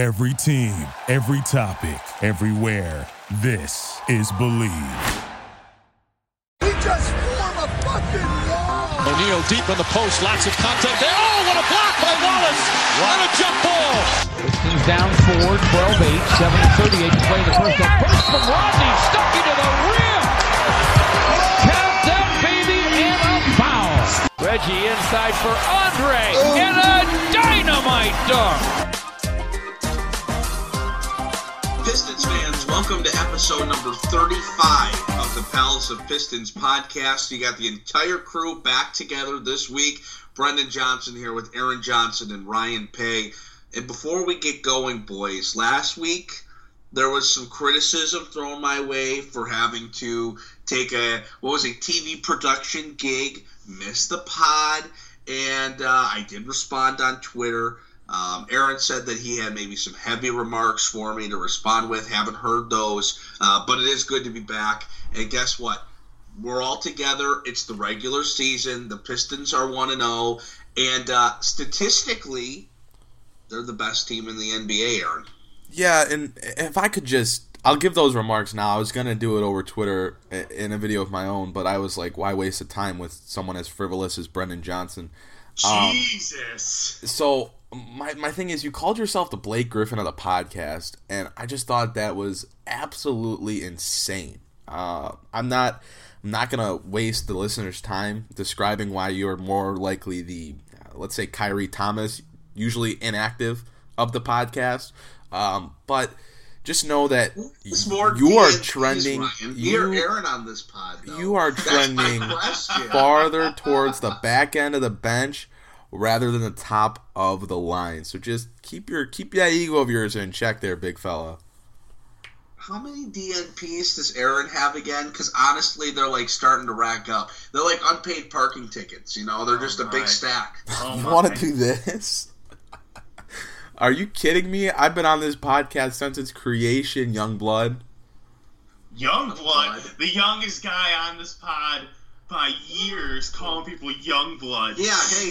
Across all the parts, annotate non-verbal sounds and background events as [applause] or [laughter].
Every team, every topic, everywhere. This is Believe. He just formed a fucking wall. O'Neal deep in the post, lots of contact there. Oh, what a block by Wallace! What a jump ball! Pistons down four, 12 8, 7 38 to play the first. A burst from Rodney, stuck into the rim! Count that baby and a foul! Reggie inside for Andre, and a dynamite dunk! Welcome to episode number 35 of the Palace of Pistons podcast. You got the entire crew back together this week. Brendan Johnson here with Aaron Johnson and Ryan Paye. And before we get going, boys, last week there was some criticism thrown my way for having to take a what was a TV production gig, miss the pod, and uh, I did respond on Twitter. Um, Aaron said that he had maybe some heavy remarks for me to respond with. Haven't heard those, uh, but it is good to be back. And guess what? We're all together. It's the regular season. The Pistons are one and zero, and uh, statistically, they're the best team in the NBA. Aaron. Yeah, and if I could just, I'll give those remarks now. I was gonna do it over Twitter in a video of my own, but I was like, why waste the time with someone as frivolous as Brendan Johnson? Um, Jesus. So my my thing is, you called yourself the Blake Griffin of the podcast, and I just thought that was absolutely insane. Uh, I'm not. I'm not gonna waste the listeners' time describing why you're more likely the, uh, let's say, Khyri Thomas, usually inactive of the podcast. Um, but just know that you are trending. You, You're Aaron on this pod. Though. You are trending farther towards the back end of the bench rather than the top of the line. So just keep your keep that ego of yours in check, there, big fella. How many DNPs does Aaron have again? Because honestly, they're like starting to rack up. They're like unpaid parking tickets. You know, they're oh just my. a big oh, stack. [laughs] Oh you want to do this? [laughs] Are you kidding me? I've been on this podcast since its creation, Young Blood. Young Blood, the youngest guy on this pod by years, calling people Young Blood. Yeah, hey,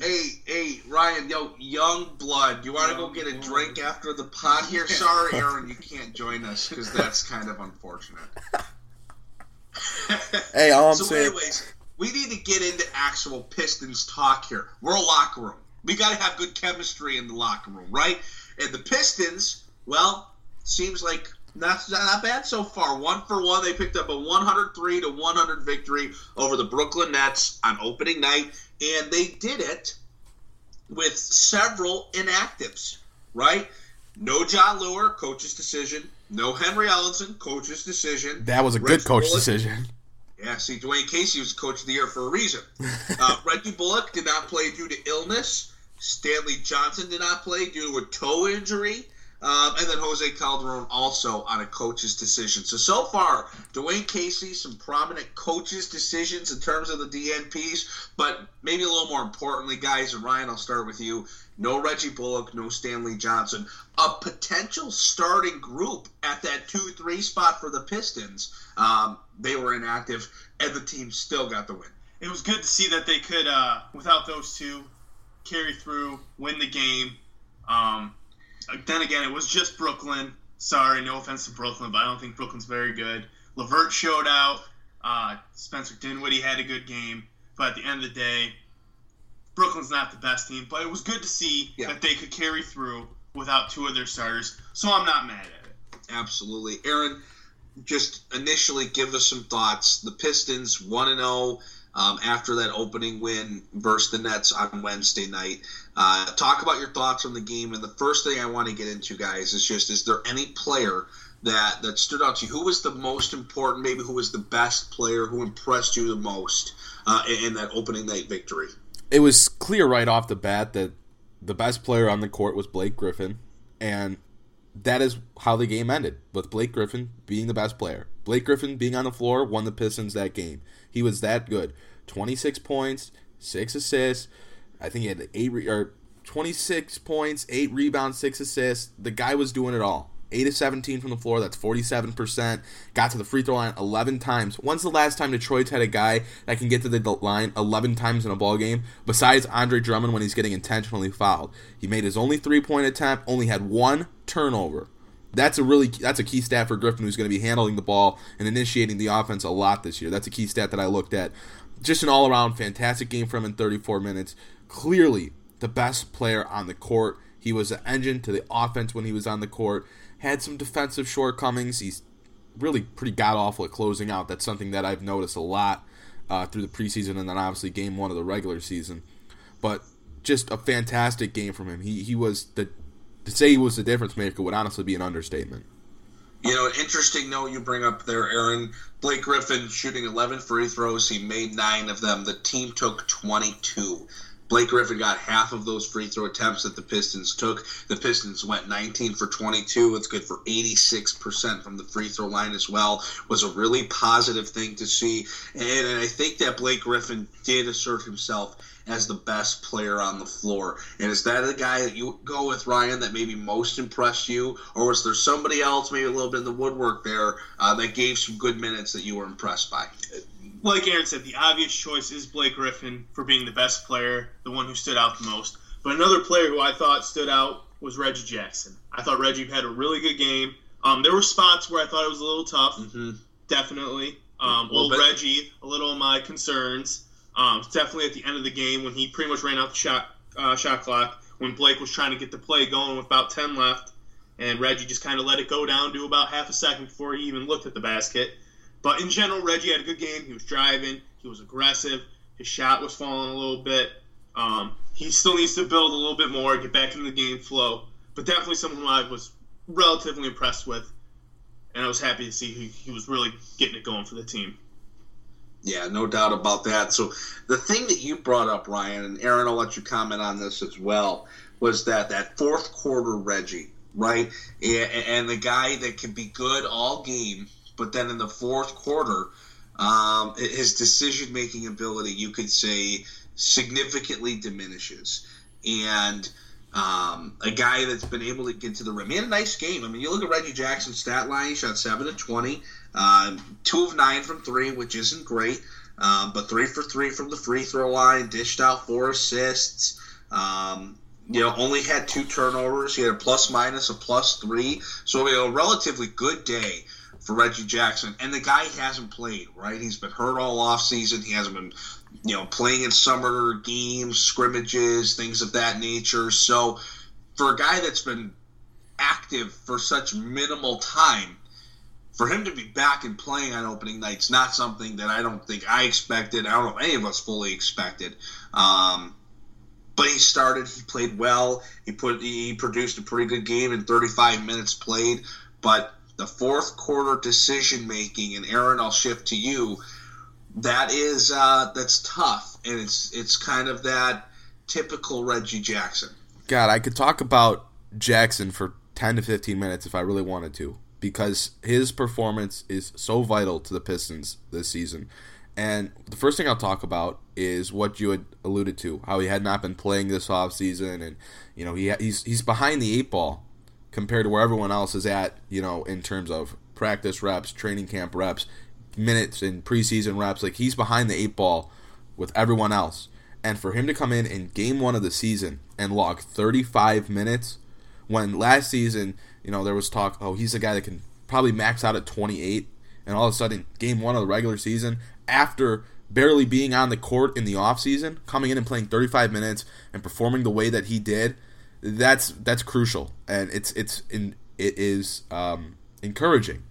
hey, hey, Ryan, yo, Young Blood. You want to go get a drink after the pot here? Sorry, Aaron, you can't join us because that's kind of unfortunate. [laughs] hey, all I'm so saying. anyways, we need to get into actual Pistons talk here. We're a locker room. We got to have good chemistry in the locker room, right? And the Pistons, well, seems like not not bad so far. One for one, they picked up a 103 to 100 victory over the Brooklyn Nets on opening night, and they did it with several inactives, right? No Jon Leuer, coach's decision. No Henry Ellenson, coach's decision. That was a Reggie good coach Bullock, decision. Yeah, see, Dwane Casey was coach of the year for a reason. [laughs] Uh, Reggie Bullock did not play due to illness. Stanley Johnson did not play due to a toe injury. Um, and then Jose Calderon also on a coach's decision. So, so far, Dwane Casey, some prominent coaches' decisions in terms of the DNPs, but maybe a little more importantly, guys, and Ryan, I'll start with you. No Reggie Bullock, no Stanley Johnson. A potential starting group at that 2 3 spot for the Pistons. Um, they were inactive, and the team still got the win. It was good to see that they could, uh, without those two, carry through, win the game. Um, then again, it was just Brooklyn. Sorry, no offense to Brooklyn, but I don't think Brooklyn's very good. LeVert showed out. Uh, Spencer Dinwiddie had a good game, but at the end of the day, Brooklyn's not the best team. But it was good to see yeah. that they could carry through without two of their starters. So I'm not mad at it. Absolutely, Aaron. Just initially, give us some thoughts. The Pistons one and zero. Um, after that opening win versus the Nets on Wednesday night. Uh, talk about your thoughts on the game. And the first thing I want to get into, guys, is just is there any player that that stood out to you? Who was the most important? Maybe who was the best player? Who impressed you the most uh, in, in that opening night victory? It was clear right off the bat that the best player on the court was Blake Griffin, and that is how the game ended with Blake Griffin being the best player. Blake Griffin being on the floor won the Pistons that game. He was that good. 26 points, 6 assists. I think he had 8 re- or 26 points, 8 rebounds, 6 assists. The guy was doing it all. 8 of 17 from the floor. That's 47%. Got to the free throw line 11 times. When's the last time Detroit's had a guy that can get to the line 11 times in a ball game besides Andre Drummond when he's getting intentionally fouled? He made his only three point attempt, only had one turnover. That's a really that's a key stat for Griffin, who's going to be handling the ball and initiating the offense a lot this year. That's a key stat that I looked at. Just an all around fantastic game from him in 34 minutes. Clearly the best player on the court. He was the engine to the offense when he was on the court. Had some defensive shortcomings. He's really pretty god awful at closing out. That's something that I've noticed a lot uh, through the preseason and then obviously game one of the regular season. But just a fantastic game from him. He he was the to say he was the difference maker would honestly be an understatement. You know, interesting note you bring up there, Aaron. Blake Griffin shooting 11 free throws. He made nine of them. The team took 22. Blake Griffin got half of those free throw attempts that the Pistons took. The Pistons went 19 for 22. It's good for 86% from the free throw line as well. Was a really positive thing to see. And, and I think that Blake Griffin did assert himself as the best player on the floor. And is that the guy that you go with, Ryan, that maybe most impressed you? Or was there somebody else, maybe a little bit in the woodwork there, uh, that gave some good minutes that you were impressed by? Like Aaron said, the obvious choice is Blake Griffin for being the best player, the one who stood out the most. But another player who I thought stood out was Reggie Jackson. I thought Reggie had a really good game. Um, there were spots where I thought it was a little tough, Mm-hmm. definitely. Um, A little old. Reggie, a little of my concerns. Um, definitely at the end of the game when he pretty much ran out the shot uh, shot clock when Blake was trying to get the play going with about ten left, and Reggie just kind of let it go down to about half a second before he even looked at the basket. But in general, Reggie had a good game. He was driving. He was aggressive. His shot was falling a little bit. Um, he still needs to build a little bit more, get back into the game flow. But definitely someone who I was relatively impressed with, and I was happy to see he, he was really getting it going for the team. Yeah, no doubt about that. So the thing that you brought up, Ryan, and Aaron, I'll let you comment on this as well, was that that fourth quarter Reggie, right? And, and the guy that can be good all game, but then in the fourth quarter, um, his decision making ability, you could say, significantly diminishes. And um, a guy that's been able to get to the rim. He had a nice game. I mean, you look at Reggie Jackson's stat line, he shot 7 of 20, um, 2 of 9 from 3, which isn't great, um, but 3 for 3 from the free throw line, dished out 4 assists. Um, you know, only had two turnovers. He had a plus minus, a plus three. So, you know, a relatively good day for Reggie Jackson. And the guy hasn't played, right? He's been hurt all off season. He hasn't been, you know, playing in summer games, scrimmages, things of that nature. So, for a guy that's been active for such minimal time, for him to be back and playing on opening night's not something that I don't think I expected. I don't know if any of us fully expected. Um, but he started. He played well. He put he produced a pretty good game in 35 minutes played. But the fourth quarter decision making, and Aaron, I'll shift to you. That is uh, that's tough, and it's it's kind of that typical Reggie Jackson. God, I could talk about Jackson for 10 to 15 minutes if I really wanted to because his performance is so vital to the Pistons this season. And the first thing I'll talk about is what you had alluded to, how he had not been playing this offseason and you know, he he's he's behind the eight ball compared to where everyone else is at, you know, in terms of practice reps, training camp reps, minutes and preseason reps. Like he's behind the eight ball with everyone else. And for him to come in in game one of the season and log 35 minutes, when last season, you know, there was talk, oh, he's a guy that can probably max out at 28, and all of a sudden, game one of the regular season, after barely being on the court in the offseason, coming in and playing 35 minutes and performing the way that he did, that's that's crucial, and it's it's in, it is um, encouraging.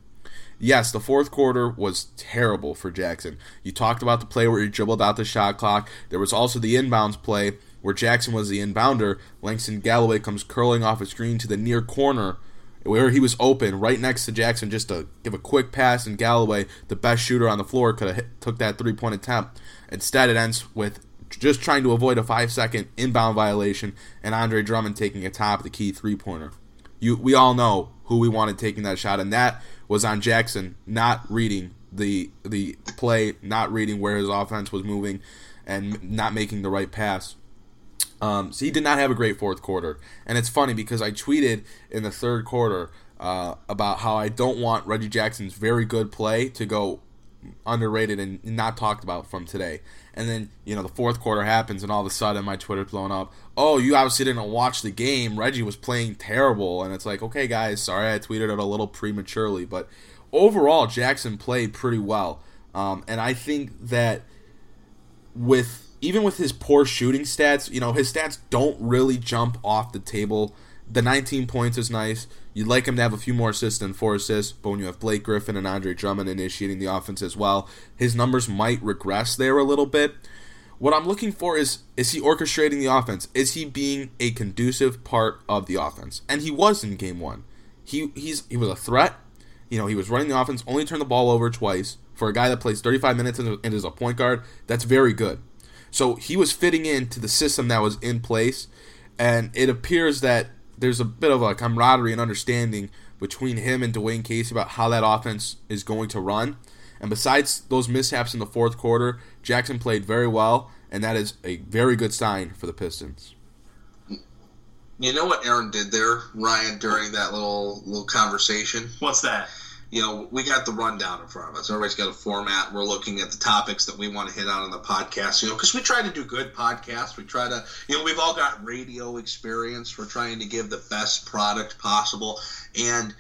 Yes, the fourth quarter was terrible for Jackson. You talked about the play where he dribbled out the shot clock. There was also the inbounds play where Jackson was the inbounder. Langston Galloway comes curling off a screen to the near corner where he was open right next to Jackson just to give a quick pass and Galloway, the best shooter on the floor, could have took that three-point attempt. Instead, it ends with just trying to avoid a five-second inbound violation and Andre Drummond taking a top the key three-pointer. You, we all know who we wanted taking that shot, and that was on Jackson not reading the the play, not reading where his offense was moving, and not making the right pass. Um, so he did not have a great fourth quarter, and it's funny because I tweeted in the third quarter uh, about how I don't want Reggie Jackson's very good play to go underrated and not talked about from today. And then, you know, the fourth quarter happens and all of a sudden my Twitter's blown up. Oh, you obviously didn't watch the game. Reggie was playing terrible. And it's like, okay, guys, sorry I tweeted it a little prematurely. But overall, Jackson played pretty well. Um, and I think that with even with his poor shooting stats, you know, his stats don't really jump off the table. The 19 points is nice. You'd like him to have a few more assists than four assists, but when you have Blake Griffin and Andre Drummond initiating the offense as well, his numbers might regress there a little bit. What I'm looking for is is he orchestrating the offense? Is he being a conducive part of the offense? And he was in game one. He he's he was a threat. You know, he was running the offense, only turned the ball over twice. For a guy that plays 35 minutes and is a point guard, that's very good. So he was fitting into the system that was in place, and it appears that there's a bit of a camaraderie and understanding between him and Dwane Casey about how that offense is going to run. And besides those mishaps in the fourth quarter, Jackson played very well, and that is a very good sign for the Pistons. You know what Aaron did there, Ryan, during that little little conversation? What's that? You know, we got the rundown in front of us. Everybody's got a format. We're looking at the topics that we want to hit on in the podcast, you know, because we try to do good podcasts. We try to, you know, we've all got radio experience. We're trying to give the best product possible. And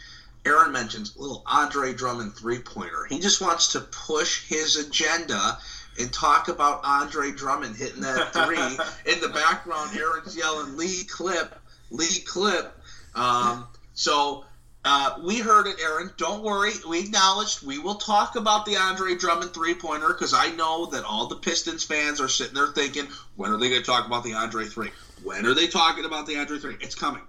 Aaron mentions little Andre Drummond three pointer. He just wants to push his agenda and talk about Andre Drummond hitting that three. [laughs] in the background, Aaron's yelling, Lee Clip, Lee Clip. Um, so, uh, we heard it, Aaron. Don't worry. We acknowledged we will talk about the Andre Drummond three pointer because I know that all the Pistons fans are sitting there thinking, when are they going to talk about the Andre three? When are they talking about the Andre three? It's coming.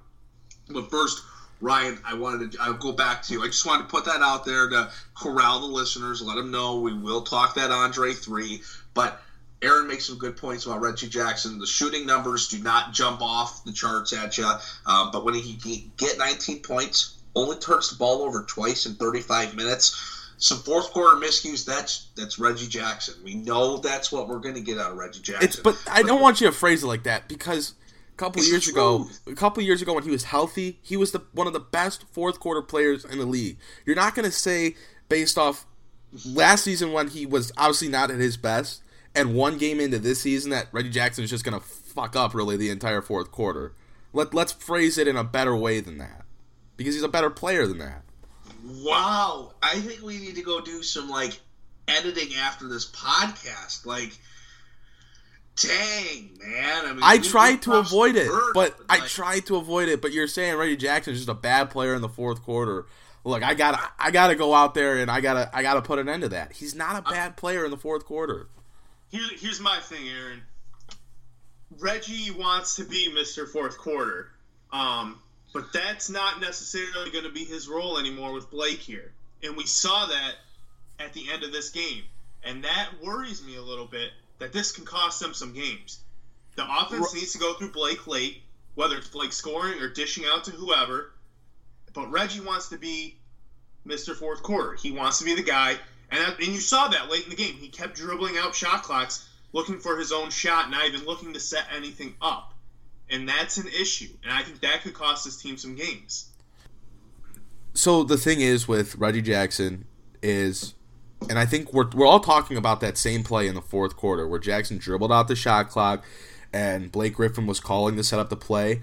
But first, Ryan, I wanted to I'll go back to you. I just wanted to put that out there to corral the listeners, let them know we will talk that Andre three. But Aaron makes some good points about Reggie Jackson. The shooting numbers do not jump off the charts at you, uh, but when he, he get 19 points, only turns the ball over twice in 35 minutes. Some fourth quarter miscues. That's that's Reggie Jackson. We know that's what we're going to get out of Reggie Jackson. It's but I don't want you to phrase it like that because a couple It's years ago, a couple years ago when he was healthy, he was the one of the best fourth quarter players in the league. You're not going to say based off last season when he was obviously not at his best, and one game into this season that Reggie Jackson is just going to fuck up really the entire fourth quarter. Let let's phrase it in a better way than that because he's a better player than that. Wow, I think we need to go do some like editing after this podcast. Like, dang man, I mean, I tried to avoid it, bird, but I like, tried to avoid it. But you're saying Reggie Jackson is just a bad player in the fourth quarter. Look, I gotta, I gotta go out there and I gotta, I gotta put an end to that. He's not a bad player in the fourth quarter. Here, here's my thing, Aaron. Reggie wants to be Mr. Fourth Quarter, um, but that's not necessarily going to be his role anymore with Blake here. And we saw that at the end of this game, and that worries me a little bit that this can cost them some games. The offense needs to go through Blake late, whether it's Blake scoring or dishing out to whoever. But Reggie wants to be Mr. Fourth Quarter. He wants to be the guy, and that, and you saw that late in the game. He kept dribbling out shot clocks, looking for his own shot, not even looking to set anything up. And that's an issue, and I think that could cost his team some games. So the thing is with Reggie Jackson is, and I think we're we're all talking about that same play in the fourth quarter where Jackson dribbled out the shot clock, and Blake Griffin was calling to set up the play,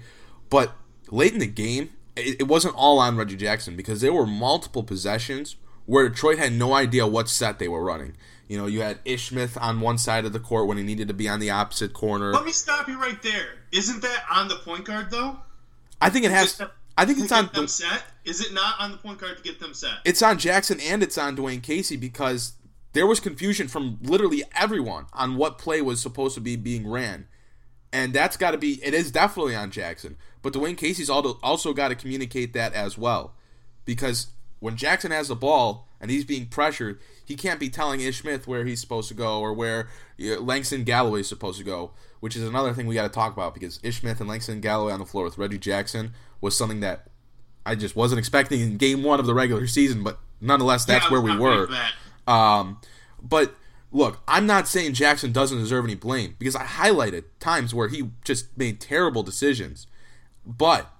but late in the game, it, it wasn't all on Reggie Jackson because there were multiple possessions where Detroit had no idea what set they were running. You know, you had Ish Smith on one side of the court when he needed to be on the opposite corner. Let me stop you right there. Isn't that on the point guard though? I think it has. I think it's on. them set. Is it not on the point guard to get them set? it's on Jackson and it's on Dwane Casey because there was confusion from literally everyone on what play was supposed to be being ran. And that's got to be, it is definitely on Jackson. But Dwane Casey's also, also got to communicate that as well. Because when Jackson has the ball and he's being pressured, he can't be telling Ish Smith where he's supposed to go or where Langston Galloway is supposed to go, which is another thing we got to talk about because Ish Smith and Langston Galloway on the floor with Reggie Jackson was something that I just wasn't expecting in game one of the regular season, but nonetheless, that's Yeah, where we were. Um, but look, I'm not saying Jackson doesn't deserve any blame because I highlighted times where he just made terrible decisions, but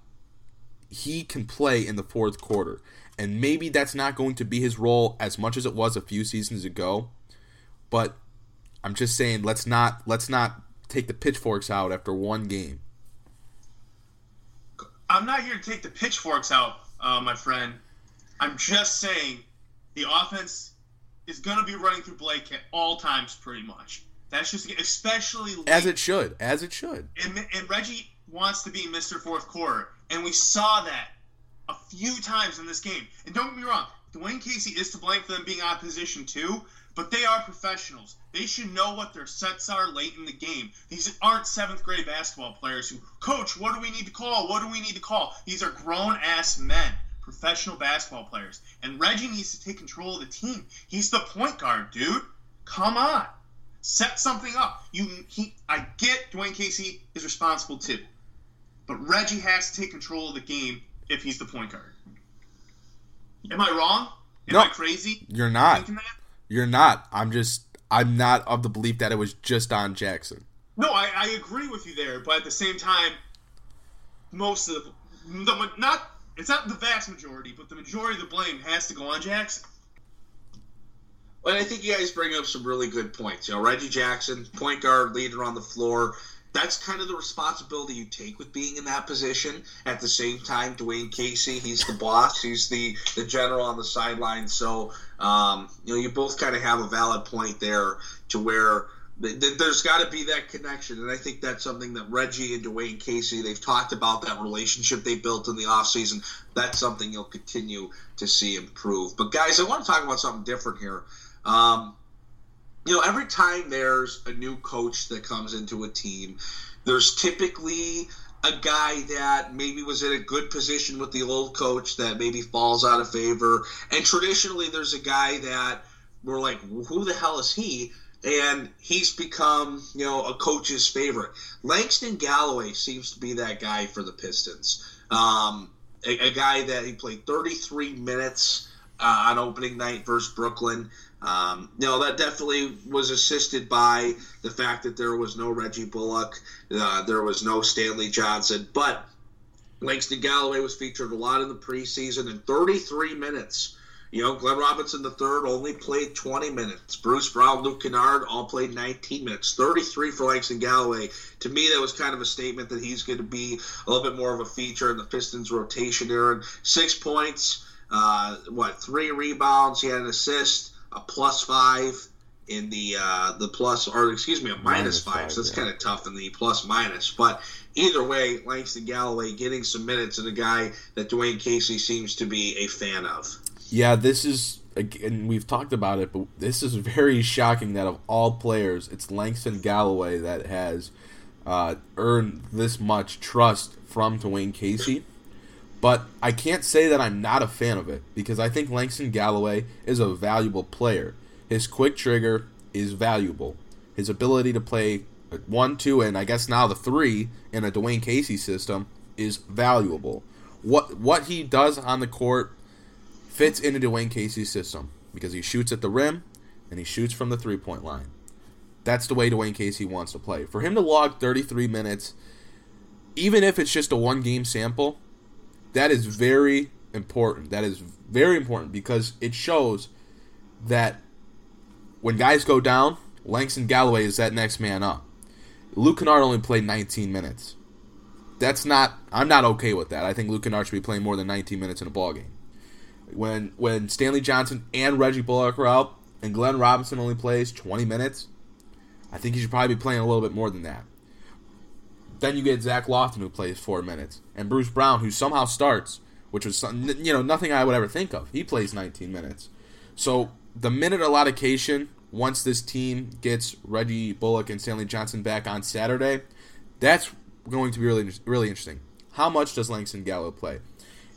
he can play in the fourth quarter. And maybe that's not going to be his role as much as it was a few seasons ago. But I'm just saying let's not let's not take the pitchforks out after one game. I'm not here to take the pitchforks out, uh, my friend. I'm just saying the offense is going to be running through Blake at all times, pretty much. That's just especially late. as it should, as it should. And, and Reggie wants to be Mr. Fourth Quarter, and we saw that few times in this game. And don't get me wrong, Dwane Casey is to blame for them being out of position too, but they are professionals. They should know what their sets are late in the game. These aren't seventh grade basketball players who, Coach, what do we need to call? What do we need to call? These are grown ass men, professional basketball players. And Reggie needs to take control of the team. He's the point guard, dude. Come on. Set something up. You he I get Dwane Casey is responsible too. But Reggie has to take control of the game if he's the point guard. Am I wrong? Am No. I crazy? You're not. You're not. I'm just I'm not of the belief that it was just on Jackson. No, I, I agree with you there, but at the same time, most of the, the not it's not the vast majority, but the majority of the blame has to go on Jackson. Well, I think you guys bring up some really good points. You know, Reggie Jackson, point guard, leader on the floor. That's kind of the responsibility you take with being in that position. At the same time, Dwane Casey, he's the boss. He's the, the general on the sideline. So, um, you know, you both kind of have a valid point there to where th- th- there's got to be that connection. And I think that's something that Reggie and Dwane Casey, they've talked about that relationship they built in the offseason. That's something you'll continue to see improve. But, guys, I want to talk about something different here. Um, you know, every time there's a new coach that comes into a team, there's typically a guy that maybe was in a good position with the old coach that maybe falls out of favor. And traditionally, there's a guy that we're like, who the hell is he? And he's become, you know, a coach's favorite. Langston Galloway seems to be that guy for the Pistons. Um, a, a guy that he played 33 minutes uh, on opening night versus Brooklyn. Um, that definitely was assisted by the fact that there was no Reggie Bullock, uh, there was no Stanley Johnson, but Langston Galloway was featured a lot in the preseason in 33 minutes. You know, Glenn Robinson the third only played 20 minutes. Bruce Brown, Luke Kennard all played 19 minutes. 33 for Langston Galloway. To me, that was kind of a statement that he's going to be a little bit more of a feature in the Pistons rotation here. Six points, uh, what, three rebounds. He had an assist, a plus five in the uh, the plus, or excuse me, a minus, Minus five. five, So that's yeah. kind of tough in the plus minus. But either way, Langston Galloway getting some minutes and a guy that Dwane Casey seems to be a fan of. Yeah, this is and we've talked about it, but this is very shocking that of all players, it's Langston Galloway that has uh, earned this much trust from Dwane Casey. But I can't say that I'm not a fan of it because I think Langston Galloway is a valuable player. His quick trigger is valuable. His ability to play one, two, and I guess now the three in a Dwane Casey system is valuable. What what he does on the court fits into Dwane Casey's system because he shoots at the rim and he shoots from the three point line. That's the way Dwane Casey wants to play. For him to log 33 minutes, even if it's just a one game sample, that is very important. That is very important because it shows that when guys go down, Langston Galloway is that next man up. Luke Kennard only played 19 minutes. That's not. I'm not okay with that. I think Luke Kennard should be playing more than 19 minutes in a ball game. When when Stanley Johnson and Reggie Bullock are out, and Glenn Robinson only plays 20 minutes, I think he should probably be playing a little bit more than that. Then you get Zach Lofton who plays four minutes, and Bruce Brown who somehow starts, which was you know nothing I would ever think of. He plays 19 minutes. So the minute allocation once this team gets Reggie Bullock and Stanley Johnson back on Saturday, that's going to be really really interesting. How much does Langston Gallo play?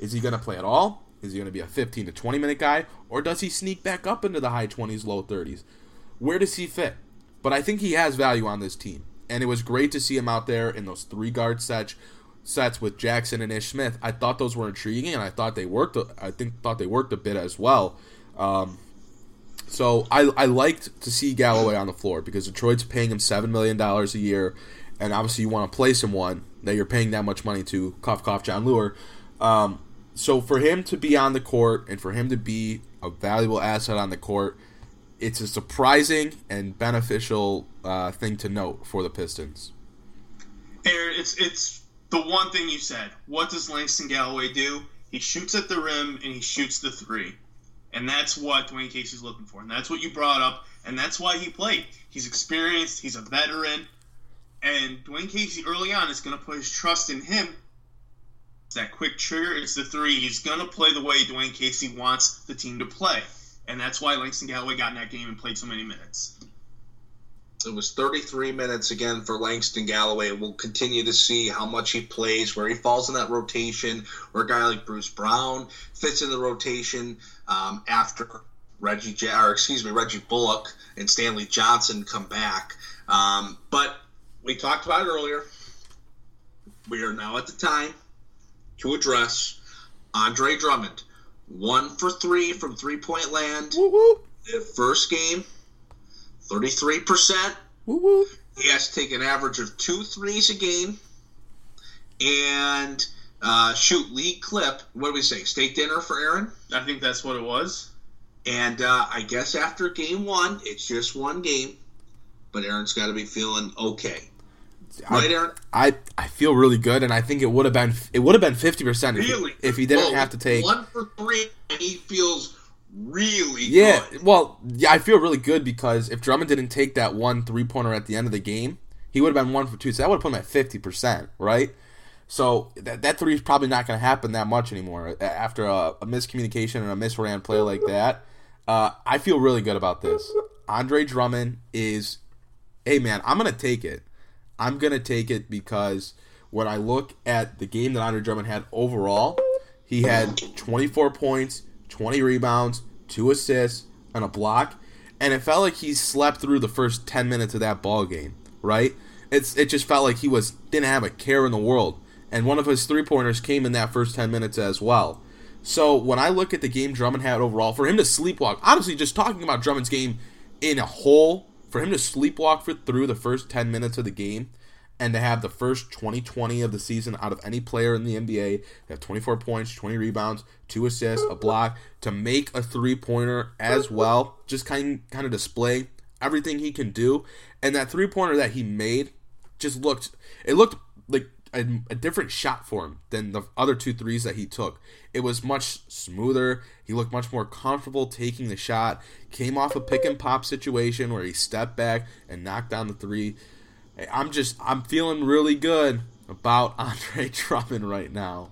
Is he going to play at all? Is he going to be a 15 to 20 minute guy, or does he sneak back up into the high 20s, low 30s? Where does he fit? But I think he has value on this team, and it was great to see him out there in those three guard sets sets with Jackson and Ish Smith. I thought those were intriguing, and I thought they worked. I think thought they worked a bit as well. Um, so I, I liked to see Galloway on the floor because Detroit's paying him seven million dollars a year, and obviously you want to play someone that you're paying that much money to. Cough cough, Jon Leuer. Um, so for him to be on the court and for him to be a valuable asset on the court, it's a surprising and beneficial uh, thing to note for the Pistons. Aaron, it's it's the one thing you said. What does Langston Galloway do? He shoots at the rim and he shoots the three. And that's what Dwane Casey's looking for. And that's what you brought up. And that's why he played. He's experienced, he's a veteran. And Dwane Casey early on is going to put his trust in him. It's that quick trigger, it's the three. He's going to play the way Dwane Casey wants the team to play. And that's why Langston Galloway got in that game and played so many minutes. It was 33 minutes again for Langston Galloway. We'll continue to see how much he plays, where he falls in that rotation, where a guy like Bruce Brown fits in the rotation um, after Reggie, or excuse me, Reggie Bullock and Stanley Johnson come back. Um, but we talked about it earlier. We are now at the time to address Andre Drummond. One for three from three point land. Woo-woo. The first game, 33%. Woo-woo. He has to take an average of two threes a game and uh, shoot league clip. What do we say? Steak dinner for Aaron? I think that's what it was. And uh, I guess after game one, it's just one game, but Aaron's got to be feeling okay. Aaron? I I feel really good, and I think it would have been it would have been fifty percent if, Really? if he didn't Well, have to take. one for three, and he feels really Yeah, good. well, yeah, I feel really good because if Drummond didn't take that one three pointer at the end of the game, he would have been one for two. So that would have put him at fifty percent, right? So that that three is probably not going to happen that much anymore after a, a miscommunication and a misran play like that. Uh, I feel really good about this. Andre Drummond is, hey man, I'm gonna take it. I'm gonna take it because when I look at the game that Andre Drummond had overall, he had 24 points, 20 rebounds, two assists, and a block, and it felt like he slept through the first 10 minutes of that ball game. Right? It's it just felt like he was didn't have a care in the world, and one of his three pointers came in that first 10 minutes as well. So when I look at the game Drummond had overall, for him to sleepwalk, honestly, just talking about Drummond's game in a whole, for him to sleepwalk for, through the first 10 minutes of the game and to have the first 20-20 of the season out of any player in the NBA, have 24 points, 20 rebounds, two assists, a block, to make a three-pointer as well, just kind kind of display everything he can do. And that three-pointer that he made just looked it looked like a, a different shot for him than the other two threes that he took. It was much smoother. He looked much more comfortable taking the shot. Came off a pick and pop situation where he stepped back and knocked down the three. I'm just I'm feeling really good about [laughs] Andre Drummond right now.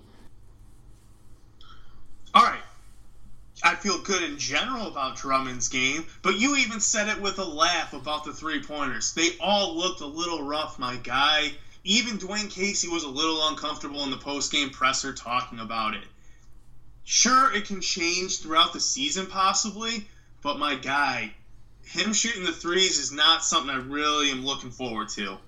All right. I feel good in general about Drummond's game, but you even said it with a laugh about the three pointers. They all looked a little rough, my guy. Even Dwane Casey was a little uncomfortable in the post game presser talking about it. Sure, it can change throughout the season, possibly, but my guy, him shooting the threes is not something I really am looking forward to.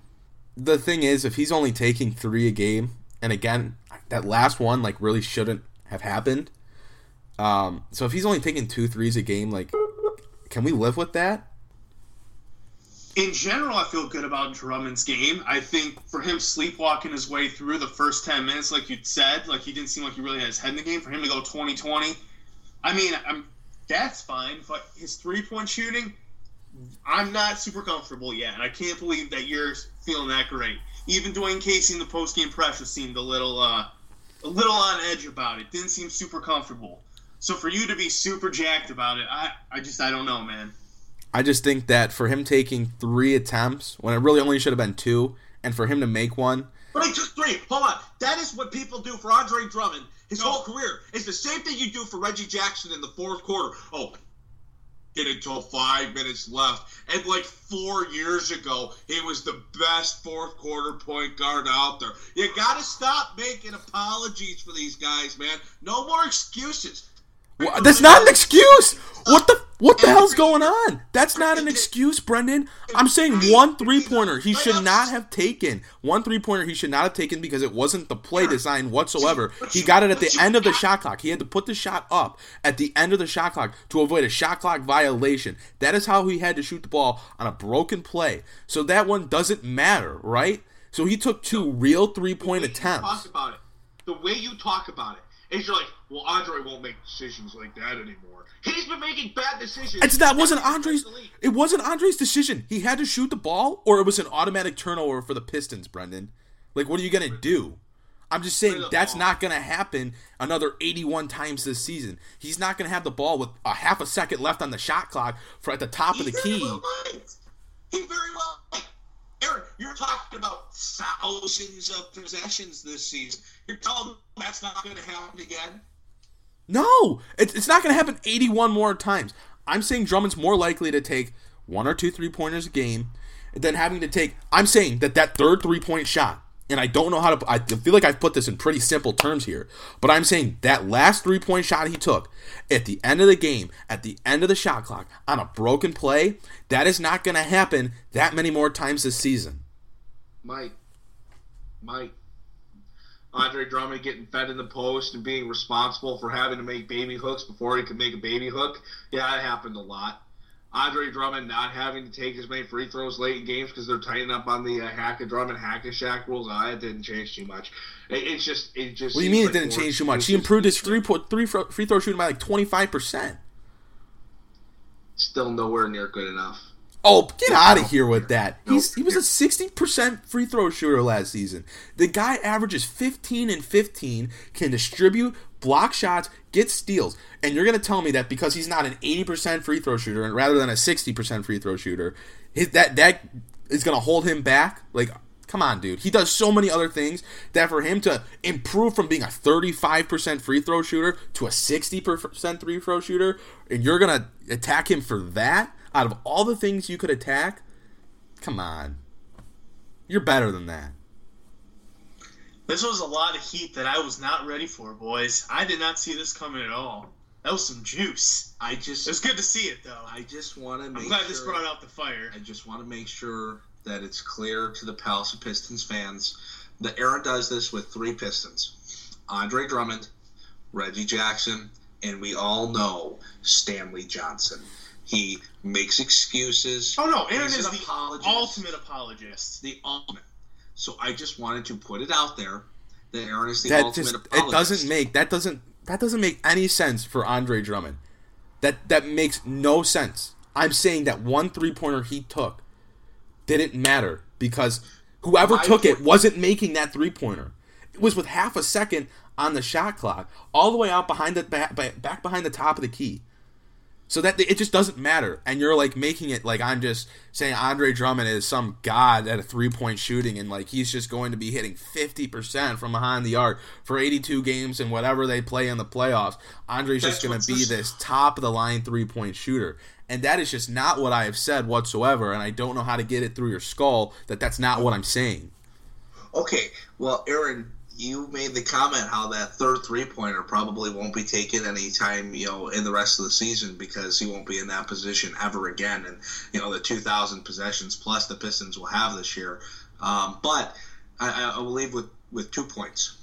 The thing is, if he's only taking three a game, and again, that last one like really shouldn't have happened. Um, so if he's only taking two threes a game, like, can we live with that? In general, I feel good about Drummond's game. I think for him sleepwalking his way through the first 10 minutes, like you said, like he didn't seem like he really had his head in the game. For him to go 20 20, I mean, I'm, that's fine, but his three point shooting, I'm not super comfortable yet. And I can't believe that you're feeling that great. Even Dwane Casey in the post game pressure seemed a little, uh, a little on edge about it. Didn't seem super comfortable. So for you to be super jacked about it, I, I just, I don't know, man. I just think that for him taking three attempts when it really only should have been two, and for him to make one, But he took three. Hold on. That is what people do for Andre Drummond his No. whole career. It's the same thing you do for Reggie Jackson in the fourth quarter. Oh, get until five minutes left. And like four years ago, he was the best fourth quarter point guard out there. You got to stop making apologies for these guys, man. No more excuses. Wha- that's not an excuse. What the what the hell's going on? That's not an excuse, Brendan. I'm saying one three pointer he should not have taken. One three pointer he should not have taken because it wasn't the play design whatsoever. He got it at the end of the shot clock. He had to put the shot up at the end of the shot clock to avoid a shot clock violation. That is how he had to shoot the ball on a broken play. So that one doesn't matter, right? So he took two real three point attempts. Talk about it. The way you talk about it. And you're like, well, Andre won't make decisions like that anymore. He's been making bad decisions. It's that wasn't Andre's. It wasn't Andre's decision. He had to shoot the ball, or it was an automatic turnover for the Pistons. Brendan, like, what are you gonna do? I'm just saying Rid of the that's ball. not gonna happen another 81 times this season. He's not gonna have the ball with a half a second left on the shot clock for at the top He of the key. well. He very well might. Aaron, you're talking about thousands of possessions this season. You're telling me that's not going to happen again? No, it's, it's not going to happen 81 more times. I'm saying Drummond's more likely to take one or two three pointers a game than having to take. I'm saying that that third three point shot, and I don't know how to. I feel like I've put this in pretty simple terms here, but I'm saying that last three point shot he took at the end of the game, at the end of the shot clock, on a broken play, that is not going to happen that many more times this season. Mike. Mike. Andre Drummond getting fed in the post and being responsible for having to make baby hooks before he could make a baby hook. Yeah, that happened a lot. Andre Drummond not having to take as many free throws late in games because they're tightening up on the uh, hack a Drummond hack a Shaq rules. Uh, it didn't change too much. It, it's just it just. What do you mean like it didn't change too much? He improved his three po- three free throw shooting by like 25 percent. Still nowhere near good enough. Oh, get out of here with that. He's he was a 60% free throw shooter last season. The guy averages 15 and 15, can distribute, block shots, get steals. And you're going to tell me that because he's not an 80% free throw shooter and rather than a 60% free throw shooter, his, that that is going to hold him back? Like come on, dude. He does so many other things that for him to improve from being a 35% free throw shooter to a 60% free throw shooter and you're going to attack him for that? Out of all the things you could attack, come on. You're better than that. This was a lot of heat that I was not ready for, boys. I did not see this coming at all. That was some juice. I just It's good to see it, though. I just want to make I'm glad sure, this brought out the fire. I just want to make sure that it's clear to the Palace of Pistons fans that Aaron does this with three Pistons: Andre Drummond, Reggie Jackson, and we all know Stanley Johnson. He makes excuses. Oh no, Aaron He's is an the apologist. ultimate apologist. the ultimate. So I just wanted to put it out there that Aaron is the That ultimate just apologist. it doesn't make that doesn't that doesn't make any sense for Andre Drummond. That that makes no sense. I'm saying that one three pointer he took didn't matter because whoever My took it wasn't making that three pointer. It was with half a second on the shot clock, all the way out behind the back, back behind the top of the key. So that it just doesn't matter, and you're like making it like I'm just saying Andre Drummond is some god at a three point shooting, and like he's just going to be hitting fifty percent from behind the arc for 82 games and whatever they play in the playoffs. Andre's just going to be this- this top of the line three point shooter, and that is just not what I have said whatsoever, and I don't know how to get it through your skull that that's not what I'm saying. Okay, well, Aaron, you made the comment how that third three pointer probably won't be taken anytime you know in the rest of the season because he won't be in that position ever again, and you know the 2,000 possessions plus the Pistons will have this year. Um, but I, I will leave with with two points.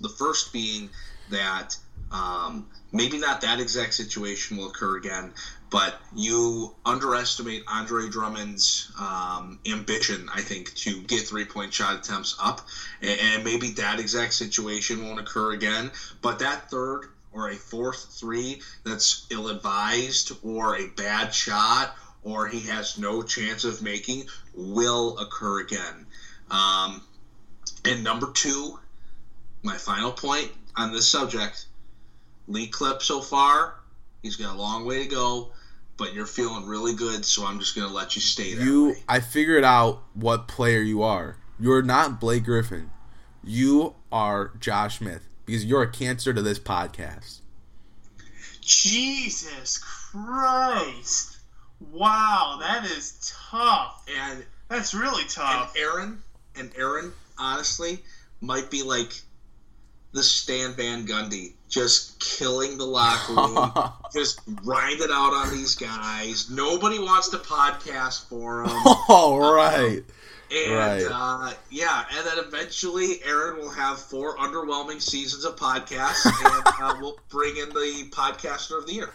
The first being that um, maybe not that exact situation will occur again, but you underestimate Andre Drummond's um, ambition, I think, to get three point shot attempts up. And, maybe that exact situation won't occur again. But that third or a fourth three that's ill advised or a bad shot or he has no chance of making will occur again. Um, and number two, my final point on this subject Lee Clip so far, he's got a long way to go, but you're feeling really good, so I'm just going to let you stay that You, way. I figured out what player you are. You're not Blake Griffin. You are Josh Smith because you're a cancer to this podcast. Jesus Christ! Wow, that is tough. And, That's really tough. and. Aaron, and Aaron, honestly, might be like the Stan Van Gundy, just killing the locker room, [laughs] just grinding out on these guys. Nobody wants to podcast for [laughs] him. All right. And Right. uh, yeah, and then eventually Aaron will have four underwhelming seasons of podcasts, [laughs] and uh, we'll bring in the podcaster of the year.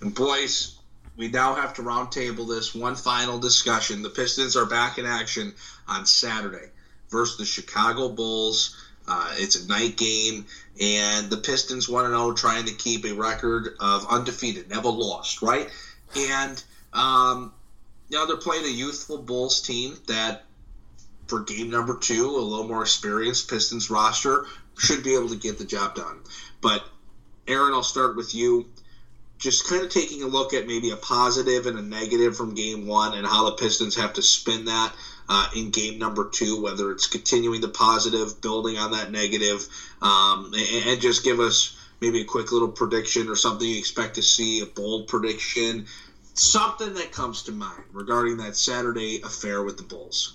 And boys, we now have to roundtable this one final discussion. The Pistons are back in action on Saturday versus the Chicago Bulls. Uh, it's a night game, and the Pistons want to know trying to keep a record of undefeated, never lost, right? And um, you know they're playing a youthful Bulls team that, for game number two, a little more experienced Pistons roster should be able to get the job done. But Aaron, I'll start with you. Just kind of taking a look at maybe a positive and a negative from game one and how the Pistons have to spin that uh, in game number two, whether it's continuing the positive, building on that negative, um, and, and just give us maybe a quick little prediction or something you expect to see, a bold prediction, something that comes to mind regarding that Saturday affair with the Bulls.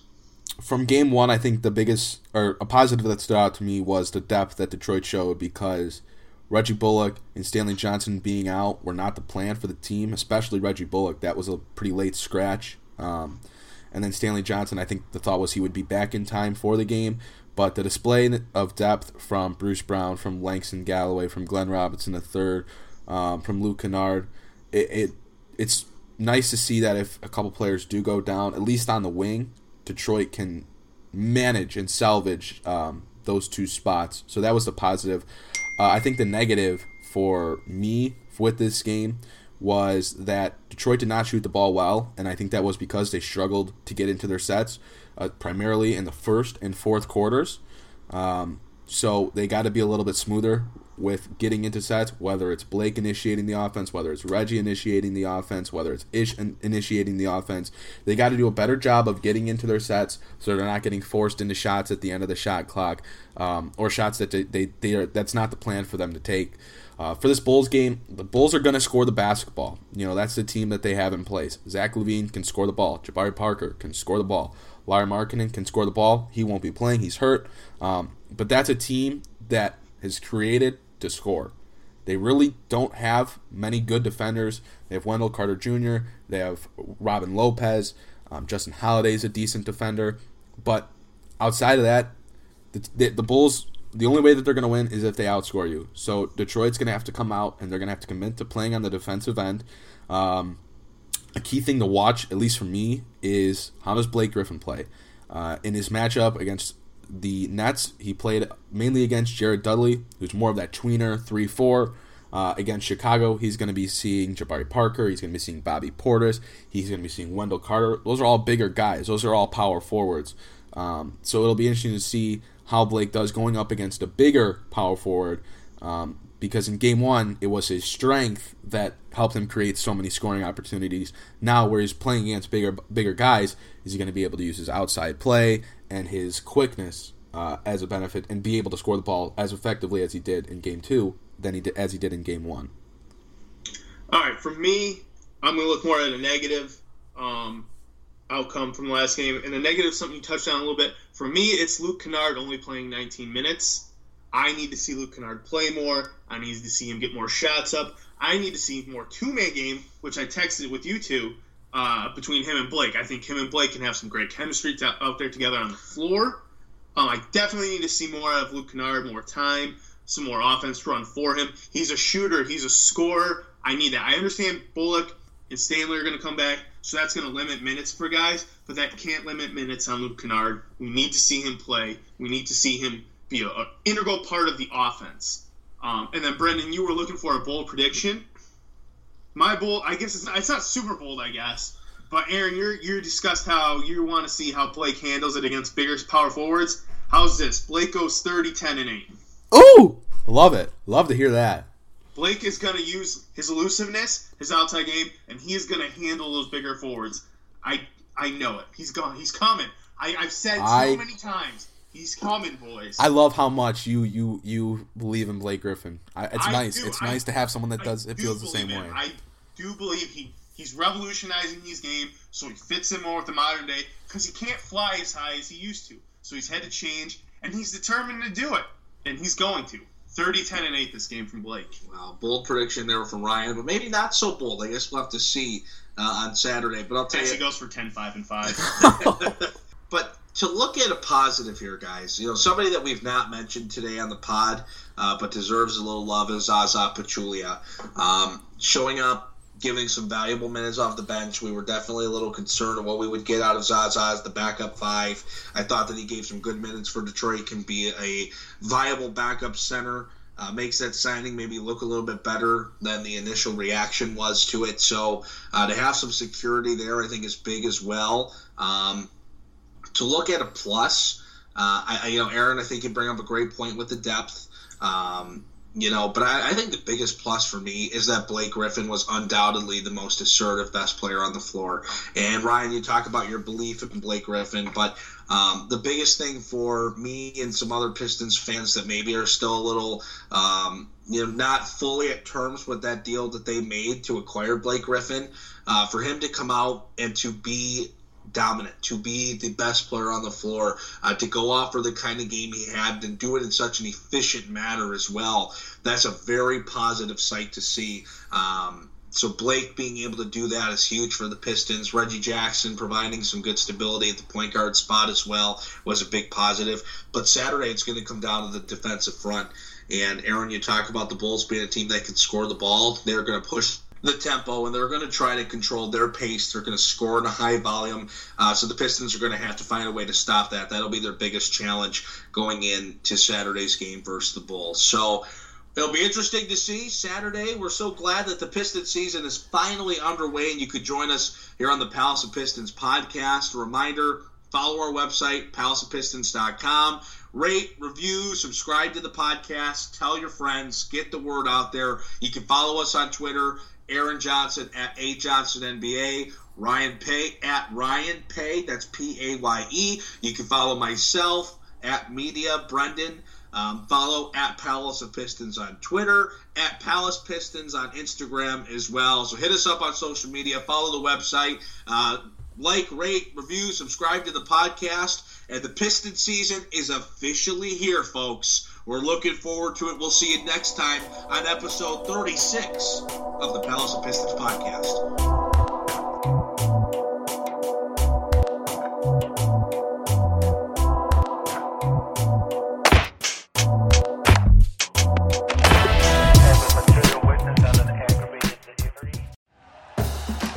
From game one, I think the biggest or a positive that stood out to me was the depth that Detroit showed because Reggie Bullock and Stanley Johnson being out were not the plan for the team, especially Reggie Bullock. That was a pretty late scratch. Um, and then Stanley Johnson, I think the thought was he would be back in time for the game. But the display of depth from Bruce Brown, from Langston Galloway, from Glenn Robinson III, um, from Luke Kennard, it, it it's nice to see that if a couple players do go down, at least on the wing, Detroit can manage and salvage um, those two spots. So that was the positive. Uh, I think the negative for me with this game was that Detroit did not shoot the ball well, and I think that was because they struggled to get into their sets, uh, primarily in the first and fourth quarters. Um, so they got to be a little bit smoother with getting into sets, whether it's Blake initiating the offense, whether it's Reggie initiating the offense, whether it's Ish initiating the offense. They got to do a better job of getting into their sets so they're not getting forced into shots at the end of the shot clock um, or shots that they, they, they are, that's not the plan for them to take. Uh, for this Bulls game, the Bulls are going to score the basketball. You know, that's the team that they have in place. Zach LaVine can score the ball. Jabari Parker can score the ball. Lauri Markkanen can score the ball. He won't be playing. He's hurt. Um, but that's a team that has created to score. They really don't have many good defenders. They have Wendell Carter Jr., they have Robin Lopez, um, Justin Holiday is a decent defender. But outside of that, the, the, the Bulls, the only way that they're going to win is if they outscore you. So Detroit's going to have to come out and they're going to have to commit to playing on the defensive end. Um, a key thing to watch, at least for me, is how does Blake Griffin play? Uh, in his matchup against the Nets, he played mainly against Jared Dudley, who's more of that tweener 3 4. Uh, against Chicago, he's going to be seeing Jabari Parker. He's going to be seeing Bobby Portis. He's going to be seeing Wendell Carter. Those are all bigger guys. Those are all power forwards. Um, so it'll be interesting to see how Blake does going up against a bigger power forward. Um, because in game one, it was his strength that helped him create so many scoring opportunities. Now, where he's playing against bigger bigger guys, is he going to be able to use his outside play and his quickness uh, as a benefit and be able to score the ball as effectively as he did in game two than he did as he did in game one. All right, for me, I'm going to look more at a negative um, outcome from the last game, and the negative something you touched on a little bit. For me, it's Luke Kennard only playing 19 minutes. I need to see Luke Kennard play more. I need to see him get more shots up. I need to see more two-man game, which I texted with you two uh, between him and Blake. I think him and Blake can have some great chemistry to, out there together on the floor. Um, I definitely need to see more of Luke Kennard, more time, some more offense run for him. He's a shooter. He's a scorer. I need that. I understand Bullock and Stanley are going to come back, so that's going to limit minutes for guys, but that can't limit minutes on Luke Kennard. We need to see him play. We need to see him be an integral part of the offense. Um, and then, Brendan, you were looking for a bold prediction my bold, I guess it's not, it's not super bold, I guess. But Aaron, you you discussed how you want to see how Blake handles it against bigger power forwards. How's this? Blake goes 30, 10, and 8. Ooh! Love it. Love to hear that. Blake is going to use his elusiveness, his outside game, and he is going to handle those bigger forwards. I I know it. He's gone. He's coming. I, have said I, so many times. He's coming, boys. I love how much you you you believe in Blake Griffin. I, it's I nice. Do, it's nice to have someone that does it feels the same way. I do believe he he's revolutionizing his game so he fits in more with the modern day because he can't fly as high as he used to. So he's had to change, and he's determined to do it, and he's going to. 30, 10, and 8 this game from Blake. Well, bold prediction there from Ryan, but maybe not so bold. I guess we'll have to see uh, on Saturday. But I'll tell you. He goes for 10, 5, and 5. [laughs] [laughs] but to look at a positive here, guys, you know, somebody that we've not mentioned today on the pod, uh, but deserves a little love is Zaza Pachulia. Um, showing up giving some valuable minutes off the bench. We were definitely a little concerned of what we would get out of Zaza as the backup five. I thought that he gave some good minutes for Detroit, can be a viable backup center. Uh, makes that signing maybe look a little bit better than the initial reaction was to it. So uh, to have some security there, I think is big as well. Um, to look at a plus, uh, I, you know, Aaron, I think you bring up a great point with the depth. Um, you know, but I, I, think the biggest plus for me is that Blake Griffin was undoubtedly the most assertive, best player on the floor. And Ryan, you talk about your belief in Blake Griffin, but um, the biggest thing for me and some other Pistons fans that maybe are still a little, um, you know, not fully at terms with that deal that they made to acquire Blake Griffin, uh, for him to come out and to be dominant, to be the best player on the floor, uh, to go off for the kind of game he had, and do it in such an efficient manner as well. That's a very positive sight to see. Um, so Blake being able to do that is huge for the Pistons. Reggie Jackson providing some good stability at the point guard spot as well was a big positive. But Saturday it's going to come down to the defensive front. And Aaron, you talk about the Bulls being a team that can score the ball. They're going to push the tempo and they're going to try to control their pace. They're going to score in a high volume. Uh, so the Pistons are going to have to find a way to stop that. That'll be their biggest challenge going into Saturday's game versus the Bulls. So it'll be interesting to see Saturday. We're so glad that the Pistons season is finally underway and you could join us here on the Palace of Pistons podcast. A reminder follow our website, palaceofpistons.com. Rate, review, subscribe to the podcast, tell your friends, get the word out there. You can follow us on Twitter Aaron Johnson at A Johnson NBA. Ryan Paye at Ryan Paye, That's P A Y E. You can follow myself at Media Brendan. Um, follow at Palace of Pistons on Twitter, at Palace Pistons on Instagram as well. So hit us up on social media, follow the website, uh, like, rate, review, subscribe to the podcast. And the Piston season is officially here, folks. We're looking forward to it. We'll see you next time on episode 36 of the Palace of Pistons podcast.